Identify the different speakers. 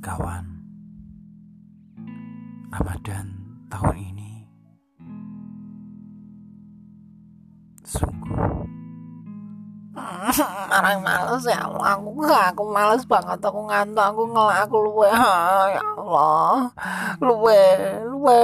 Speaker 1: kawan. Ramadan tahun ini sungguh
Speaker 2: marah males ya Allah. Aku gak aku males banget. Aku ngantuk aku ngelak aku luwe. Ya Allah. Luwe luwe.